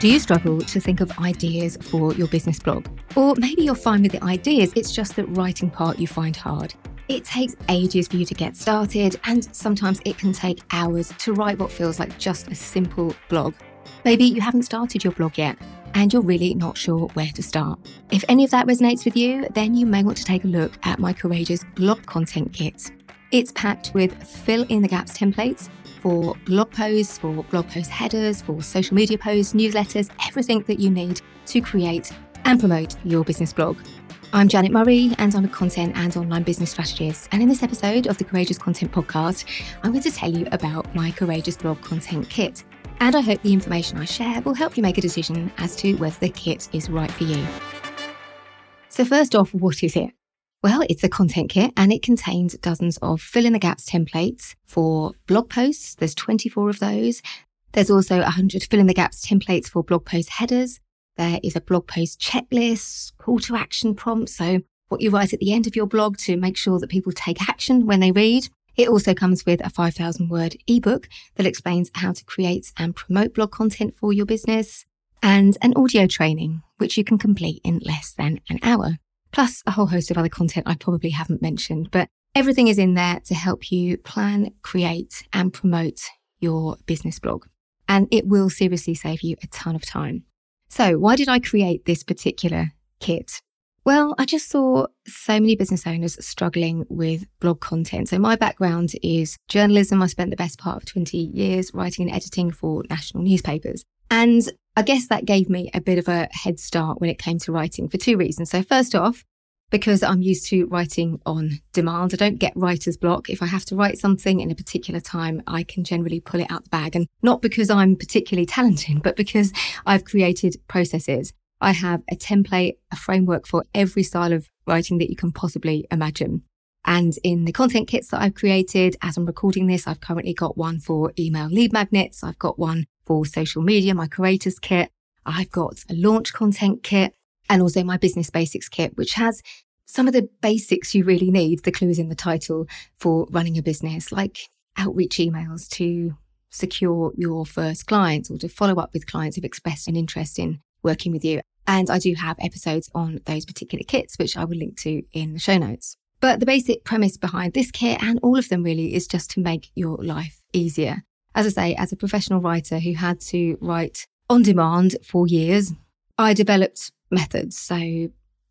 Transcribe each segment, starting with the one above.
Do you struggle to think of ideas for your business blog? Or maybe you're fine with the ideas, it's just the writing part you find hard. It takes ages for you to get started, and sometimes it can take hours to write what feels like just a simple blog. Maybe you haven't started your blog yet, and you're really not sure where to start. If any of that resonates with you, then you may want to take a look at my Courageous Blog Content Kit. It's packed with fill in the gaps templates for blog posts, for blog post headers, for social media posts, newsletters, everything that you need to create and promote your business blog. I'm Janet Murray, and I'm a content and online business strategist. And in this episode of the Courageous Content Podcast, I'm going to tell you about my Courageous Blog Content Kit. And I hope the information I share will help you make a decision as to whether the kit is right for you. So, first off, what is it? Well, it's a content kit and it contains dozens of fill in the gaps templates for blog posts. There's 24 of those. There's also 100 fill in the gaps templates for blog post headers. There is a blog post checklist, call to action prompts. So what you write at the end of your blog to make sure that people take action when they read. It also comes with a 5,000 word ebook that explains how to create and promote blog content for your business and an audio training, which you can complete in less than an hour plus a whole host of other content I probably haven't mentioned. But everything is in there to help you plan, create, and promote your business blog. And it will seriously save you a ton of time. So, why did I create this particular kit? Well, I just saw so many business owners struggling with blog content. So, my background is journalism. I spent the best part of 20 years writing and editing for national newspapers. And I guess that gave me a bit of a head start when it came to writing for two reasons. So, first off, because I'm used to writing on demand, I don't get writer's block. If I have to write something in a particular time, I can generally pull it out the bag. And not because I'm particularly talented, but because I've created processes. I have a template, a framework for every style of writing that you can possibly imagine. And in the content kits that I've created, as I'm recording this, I've currently got one for email lead magnets. I've got one for social media, my creators kit. I've got a launch content kit and also my business basics kit, which has some of the basics you really need. The clues in the title for running a business, like outreach emails to secure your first clients or to follow up with clients who've expressed an interest in working with you. And I do have episodes on those particular kits, which I will link to in the show notes. But the basic premise behind this kit and all of them really is just to make your life easier as I say, as a professional writer who had to write on demand for years, I developed methods. So,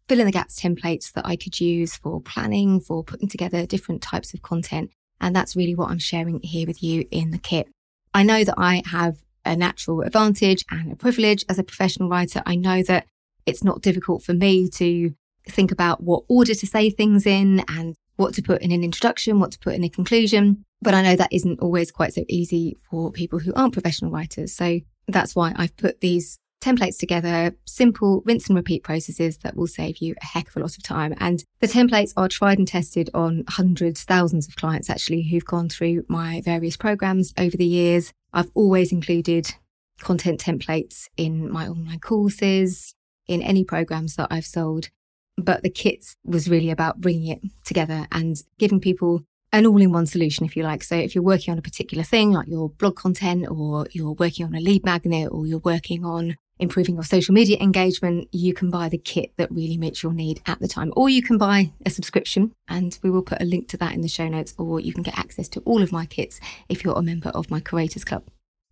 fill in the gaps templates that I could use for planning, for putting together different types of content. And that's really what I'm sharing here with you in the kit. I know that I have a natural advantage and a privilege as a professional writer. I know that it's not difficult for me to think about what order to say things in and what to put in an introduction, what to put in a conclusion. But I know that isn't always quite so easy for people who aren't professional writers. So that's why I've put these templates together, simple rinse and repeat processes that will save you a heck of a lot of time. And the templates are tried and tested on hundreds, thousands of clients actually who've gone through my various programs over the years. I've always included content templates in my online courses, in any programs that I've sold. But the kits was really about bringing it together and giving people an all in one solution, if you like. So, if you're working on a particular thing, like your blog content, or you're working on a lead magnet, or you're working on improving your social media engagement, you can buy the kit that really meets your need at the time. Or you can buy a subscription, and we will put a link to that in the show notes, or you can get access to all of my kits if you're a member of my Creators Club.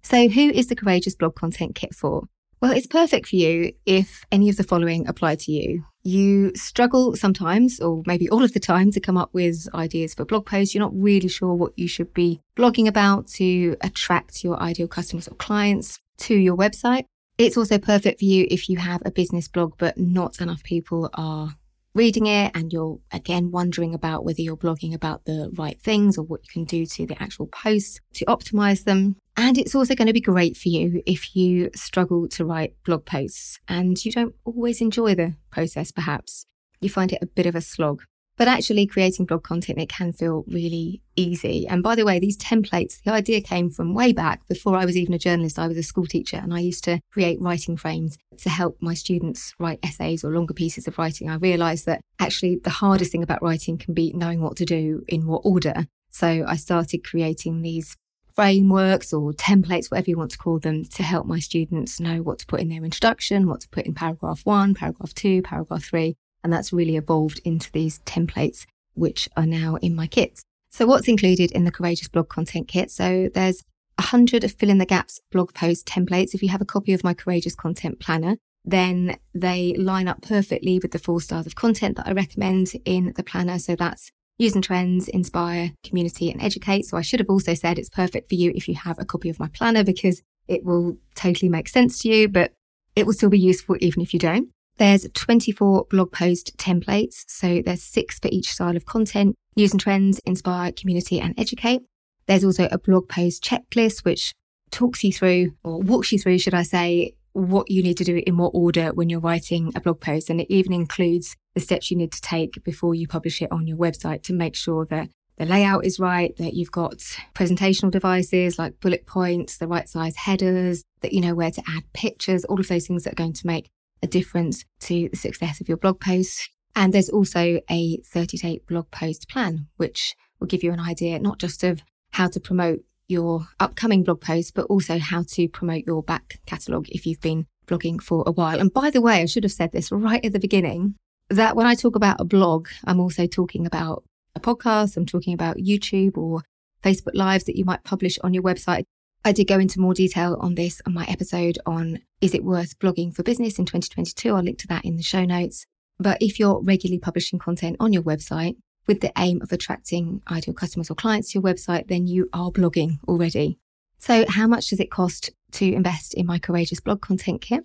So, who is the Courageous Blog Content Kit for? Well, it's perfect for you if any of the following apply to you. You struggle sometimes, or maybe all of the time, to come up with ideas for blog posts. You're not really sure what you should be blogging about to attract your ideal customers or clients to your website. It's also perfect for you if you have a business blog, but not enough people are reading it and you're again wondering about whether you're blogging about the right things or what you can do to the actual posts to optimize them. And it's also going to be great for you if you struggle to write blog posts and you don't always enjoy the process, perhaps. You find it a bit of a slog. But actually, creating blog content, it can feel really easy. And by the way, these templates, the idea came from way back before I was even a journalist. I was a school teacher and I used to create writing frames to help my students write essays or longer pieces of writing. I realized that actually the hardest thing about writing can be knowing what to do in what order. So I started creating these frameworks or templates, whatever you want to call them, to help my students know what to put in their introduction, what to put in paragraph one, paragraph two, paragraph three. And that's really evolved into these templates, which are now in my kits. So, what's included in the Courageous Blog Content Kit? So, there's 100 fill in the gaps blog post templates. If you have a copy of my Courageous Content Planner, then they line up perfectly with the four stars of content that I recommend in the planner. So, that's news and trends, inspire, community, and educate. So, I should have also said it's perfect for you if you have a copy of my planner because it will totally make sense to you, but it will still be useful even if you don't. There's 24 blog post templates. So there's six for each style of content, News and trends, inspire, community, and educate. There's also a blog post checklist, which talks you through or walks you through, should I say, what you need to do in what order when you're writing a blog post. And it even includes the steps you need to take before you publish it on your website to make sure that the layout is right, that you've got presentational devices like bullet points, the right size headers, that you know where to add pictures, all of those things that are going to make a difference to the success of your blog post. And there's also a 30 day blog post plan, which will give you an idea not just of how to promote your upcoming blog post, but also how to promote your back catalogue if you've been blogging for a while. And by the way, I should have said this right at the beginning that when I talk about a blog, I'm also talking about a podcast, I'm talking about YouTube or Facebook Lives that you might publish on your website. I did go into more detail on this on my episode on Is It Worth Blogging for Business in 2022? I'll link to that in the show notes. But if you're regularly publishing content on your website with the aim of attracting ideal customers or clients to your website, then you are blogging already. So, how much does it cost to invest in my Courageous Blog Content Kit?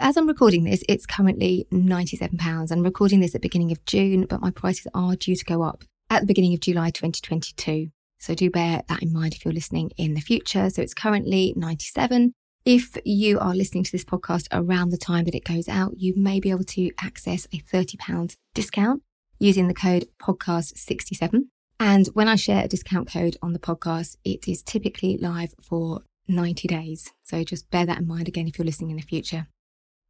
As I'm recording this, it's currently £97. I'm recording this at the beginning of June, but my prices are due to go up at the beginning of July 2022. So do bear that in mind if you're listening in the future. So it's currently 97. If you are listening to this podcast around the time that it goes out, you may be able to access a £30 discount using the code podcast67. And when I share a discount code on the podcast, it is typically live for 90 days. So just bear that in mind again if you're listening in the future.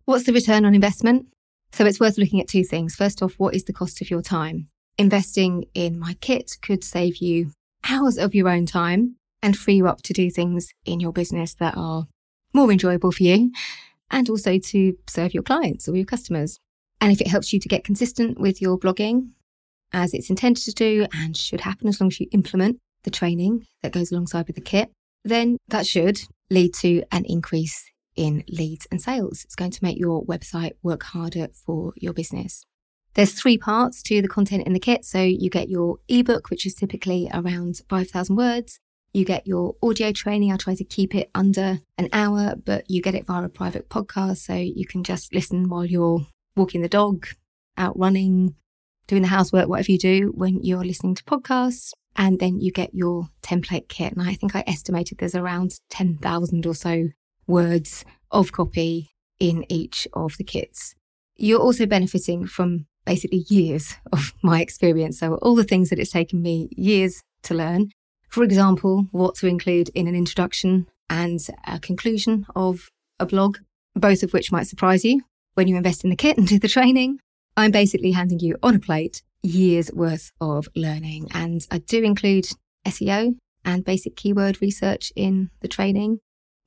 What's the return on investment? So it's worth looking at two things. First off, what is the cost of your time? Investing in my kit could save you hours of your own time and free you up to do things in your business that are more enjoyable for you and also to serve your clients or your customers. And if it helps you to get consistent with your blogging, as it's intended to do and should happen as long as you implement the training that goes alongside with the kit, then that should lead to an increase in leads and sales. It's going to make your website work harder for your business. There's three parts to the content in the kit. So you get your ebook, which is typically around 5,000 words. You get your audio training. I try to keep it under an hour, but you get it via a private podcast. So you can just listen while you're walking the dog, out running, doing the housework, whatever you do when you're listening to podcasts. And then you get your template kit. And I think I estimated there's around 10,000 or so words of copy in each of the kits. You're also benefiting from basically years of my experience. So, all the things that it's taken me years to learn. For example, what to include in an introduction and a conclusion of a blog, both of which might surprise you when you invest in the kit and do the training. I'm basically handing you on a plate years worth of learning. And I do include SEO and basic keyword research in the training.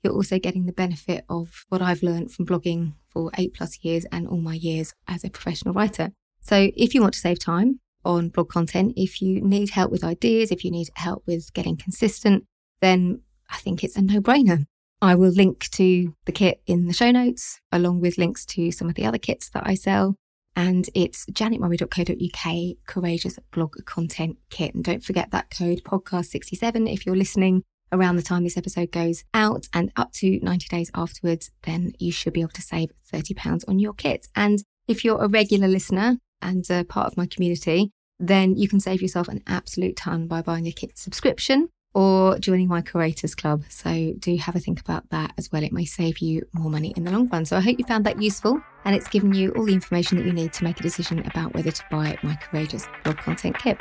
You're also getting the benefit of what I've learned from blogging for eight plus years and all my years as a professional writer. So if you want to save time on blog content, if you need help with ideas, if you need help with getting consistent, then I think it's a no brainer. I will link to the kit in the show notes, along with links to some of the other kits that I sell. And it's janetmurray.co.uk, courageous blog content kit. And don't forget that code podcast67 if you're listening around the time this episode goes out and up to 90 days afterwards, then you should be able to save £30 on your kit. And if you're a regular listener, and a part of my community, then you can save yourself an absolute ton by buying a kit subscription or joining my Creators Club. So do have a think about that as well. It may save you more money in the long run. So I hope you found that useful and it's given you all the information that you need to make a decision about whether to buy my Courageous blog content kit.